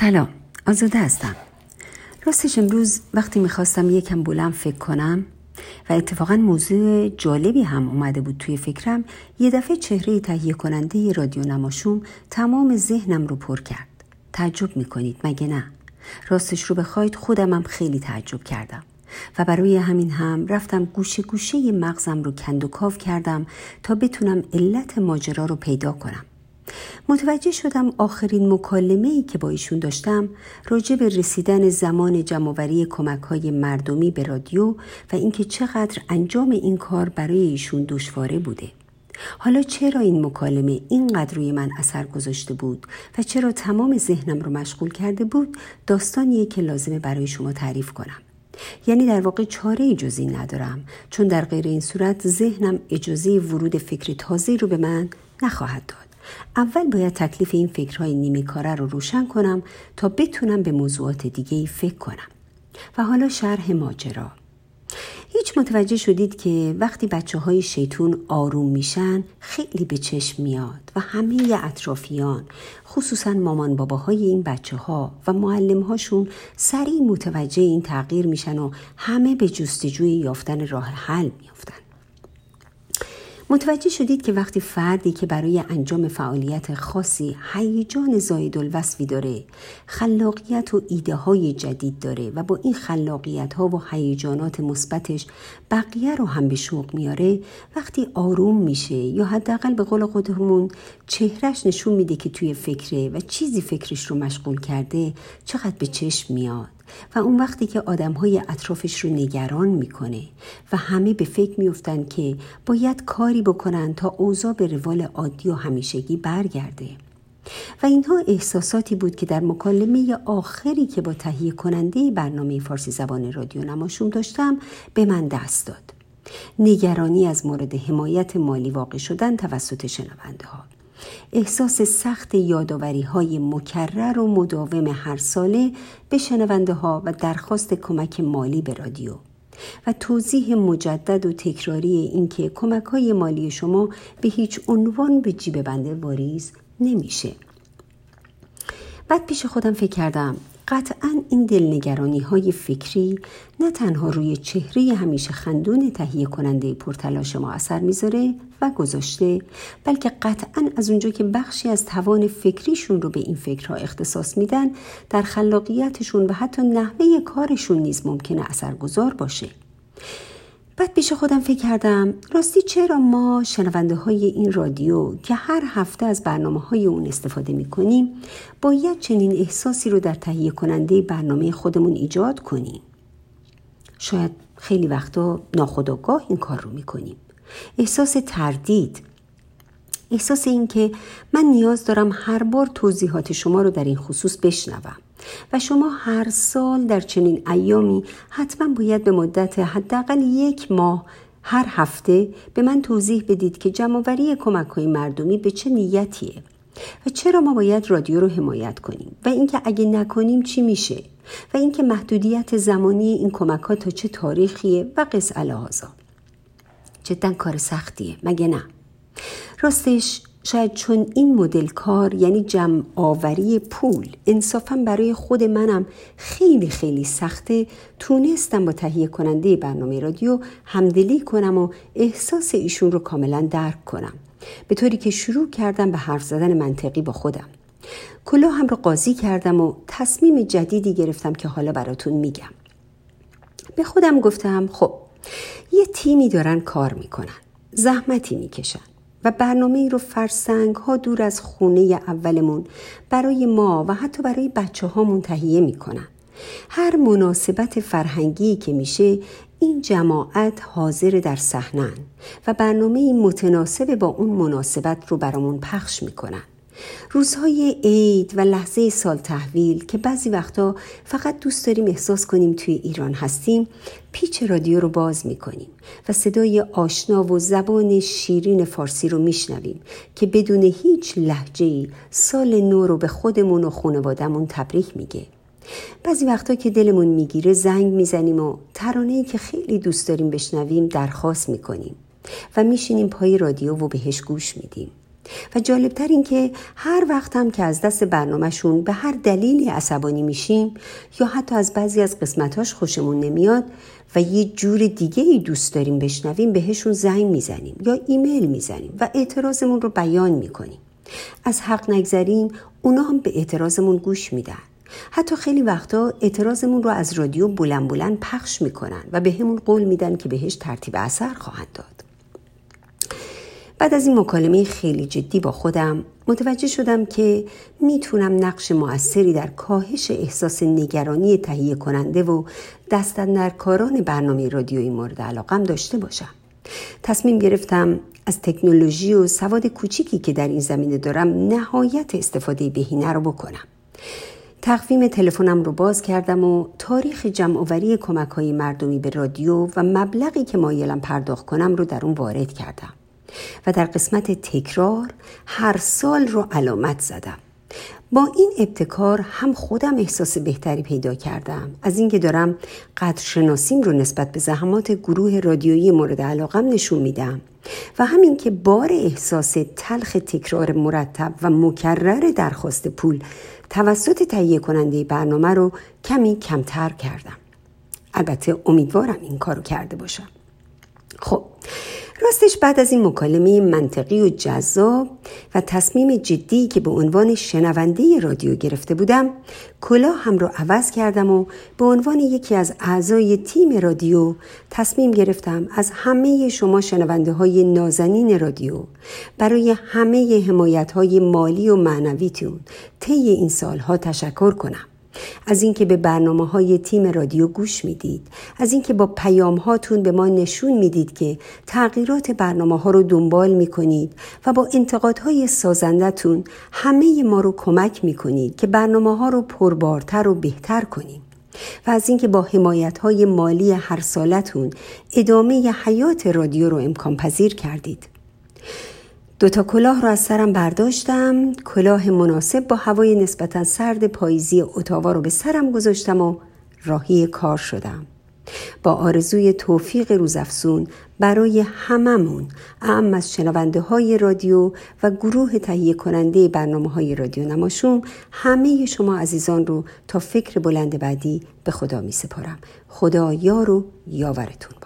سلام آزاده هستم. راستش امروز وقتی می‌خواستم یکم بلند فکر کنم و اتفاقا موضوع جالبی هم اومده بود توی فکرم یه دفعه چهره تهیه کننده رادیو نماشوم تمام ذهنم رو پر کرد. تعجب می‌کنید مگه نه؟ راستش رو بخواید خودمم خیلی تعجب کردم. و برای همین هم رفتم گوشه گوشه مغزم رو کند و کاف کردم تا بتونم علت ماجرا رو پیدا کنم. متوجه شدم آخرین مکالمه ای که با ایشون داشتم راجع به رسیدن زمان جمعوری کمک های مردمی به رادیو و اینکه چقدر انجام این کار برای ایشون دشواره بوده. حالا چرا این مکالمه اینقدر روی من اثر گذاشته بود و چرا تمام ذهنم رو مشغول کرده بود داستانیه که لازمه برای شما تعریف کنم. یعنی در واقع چاره جزی ندارم چون در غیر این صورت ذهنم اجازه ورود فکر تازه رو به من نخواهد داد. اول باید تکلیف این فکرهای نیمه کاره رو روشن کنم تا بتونم به موضوعات دیگه فکر کنم. و حالا شرح ماجرا. هیچ متوجه شدید که وقتی بچه های شیطون آروم میشن خیلی به چشم میاد و همه اطرافیان خصوصا مامان باباهای این بچه ها و معلم هاشون سریع متوجه این تغییر میشن و همه به جستجوی یافتن راه حل میافتن. متوجه شدید که وقتی فردی که برای انجام فعالیت خاصی هیجان زاید الوصفی داره خلاقیت و ایده های جدید داره و با این خلاقیت ها و هیجانات مثبتش بقیه رو هم به شوق میاره وقتی آروم میشه یا حداقل به قول خودمون چهرش نشون میده که توی فکره و چیزی فکرش رو مشغول کرده چقدر به چشم میاد. و اون وقتی که آدم های اطرافش رو نگران می‌کنه و همه به فکر میفتن که باید کاری بکنن تا اوضاع به روال عادی و همیشگی برگرده. و اینها احساساتی بود که در مکالمه آخری که با تهیه کننده برنامه فارسی زبان رادیو نماشوم داشتم به من دست داد. نگرانی از مورد حمایت مالی واقع شدن توسط شنونده ها احساس سخت یادآوری های مکرر و مداوم هر ساله به شنونده ها و درخواست کمک مالی به رادیو. و توضیح مجدد و تکراری اینکه کمک های مالی شما به هیچ عنوان به جیب بنده واریز نمیشه. بعد پیش خودم فکر کردم قطعا این دلنگرانی های فکری نه تنها روی چهره همیشه خندون تهیه کننده پرتلاش ما اثر می‌ذاره و گذاشته بلکه قطعا از اونجا که بخشی از توان فکریشون رو به این فکرها اختصاص میدن در خلاقیتشون و حتی نحوه کارشون نیز ممکنه اثرگذار باشه. بعد پیش خودم فکر کردم راستی چرا ما شنونده های این رادیو که هر هفته از برنامه های اون استفاده می کنیم باید چنین احساسی رو در تهیه کننده برنامه خودمون ایجاد کنیم؟ شاید خیلی وقتا ناخداگاه این کار رو می کنیم احساس تردید احساس اینکه من نیاز دارم هر بار توضیحات شما رو در این خصوص بشنوم. و شما هر سال در چنین ایامی حتما باید به مدت حداقل یک ماه هر هفته به من توضیح بدید که جمعوری کمک های مردمی به چه نیتیه و چرا ما باید رادیو رو حمایت کنیم و اینکه اگه نکنیم چی میشه و اینکه محدودیت زمانی این کمک ها تا چه تاریخیه و قص الهازا جدا کار سختیه مگه نه؟ راستش شاید چون این مدل کار یعنی جمع آوری پول انصافا برای خود منم خیلی خیلی سخته تونستم با تهیه کننده برنامه رادیو همدلی کنم و احساس ایشون رو کاملا درک کنم. به طوری که شروع کردم به حرف زدن منطقی با خودم. کلاه هم رو قاضی کردم و تصمیم جدیدی گرفتم که حالا براتون میگم. به خودم گفتم خب یه تیمی دارن کار می‌کنن زحمتی می‌کشن. و برنامه رو فرسنگ ها دور از خونه اولمون برای ما و حتی برای بچه ها تهیه می‌کنن. هر مناسبت فرهنگی که میشه این جماعت حاضر در صحنن و برنامه متناسب با اون مناسبت رو برامون پخش می‌کنن. روزهای عید و لحظه سال تحویل که بعضی وقتا فقط دوست داریم احساس کنیم توی ایران هستیم پیچ رادیو رو باز می‌کنیم و صدای آشنا و زبان شیرین فارسی رو میشنویم که بدون هیچ لحجه سال نو رو به خودمون و خانوادهمون تبریک میگه. بعضی وقتا که دلمون می‌گیره زنگ می‌زنیم و ترانه‌ای که خیلی دوست داریم بشنویم درخواست می‌کنیم و میشینیم پای رادیو و بهش گوش میدیم. و جالبتر این که هر وقت هم که از دست برنامهشون به هر دلیلی عصبانی میشیم یا حتی از بعضی از قسمتاش خوشمون نمیاد و یه جور دیگه ای دوست داریم بشنویم بهشون زنگ می‌زنیم یا ایمیل می‌زنیم و اعتراضمون رو بیان می‌کنیم. از حق نگذریم اونا هم به اعتراضمون گوش میدن. حتی خیلی وقتا اعتراضمون رو از رادیو بلند بلند پخش می‌کنن و به همون قول میدن که بهش ترتیب اثر خواهند داد. بعد از این مکالمه خیلی جدی با خودم متوجه شدم که می‌تونم نقش موثری در کاهش احساس نگرانی تهیه کننده و دستندرکاران برنامه رادیویی مورد علاقم داشته باشم. تصمیم گرفتم از تکنولوژی و سواد کوچیکی که در این زمینه دارم نهایت استفاده بهینه رو بکنم. تقویم تلفنم رو باز کردم و تاریخ جمعآوری کمک های مردمی به رادیو و مبلغی که مایلم پرداخت کنم رو در اون وارد کردم. و در قسمت تکرار هر سال رو علامت زدم. با این ابتکار هم خودم احساس بهتری پیدا کردم. از اینکه دارم قدرشناسیم رو نسبت به زحمات گروه رادیویی مورد علاقم نشون میدم و همین که بار احساس تلخ تکرار مرتب و مکرر درخواست پول توسط تهیه کننده برنامه رو کمی کمتر کردم. البته امیدوارم این کارو کرده باشم. خب راستش بعد از این مکالمه منطقی و جذاب و تصمیم جدی که به عنوان شنونده رادیو گرفته بودم کلاه هم رو عوض کردم و به عنوان یکی از اعضای تیم رادیو تصمیم گرفتم از همه شما شنونده های نازنین رادیو برای همه حمایت های مالی و معنویتون طی این سالها تشکر کنم. از اینکه به برنامه های تیم رادیو گوش می‌دید از اینکه با پیام هاتون به ما نشون می‌دید که تغییرات برنامه ها رو دنبال می‌کنید و با انتقادهای سازندتون همه ما رو کمک می‌کنید که برنامه ها رو پربارتر و بهتر کنیم. و از اینکه با حمایت های مالی هر سالتون ادامه حیات رادیو رو امکان پذیر کردید. دوتا کلاه رو از سرم برداشتم. کلاه مناسب با هوای نسبتا سرد پاییزی اتاوا رو به سرم گذاشتم و راهی کار شدم. با آرزوی توفیق روزافزون برای هممون اعم از شنونده های رادیو و گروه تهیه کننده برنامه های رادیو نماشوم همه شما عزیزان رو تا فکر بلند بعدی به خدا می سپارم خدا یار و یاورتون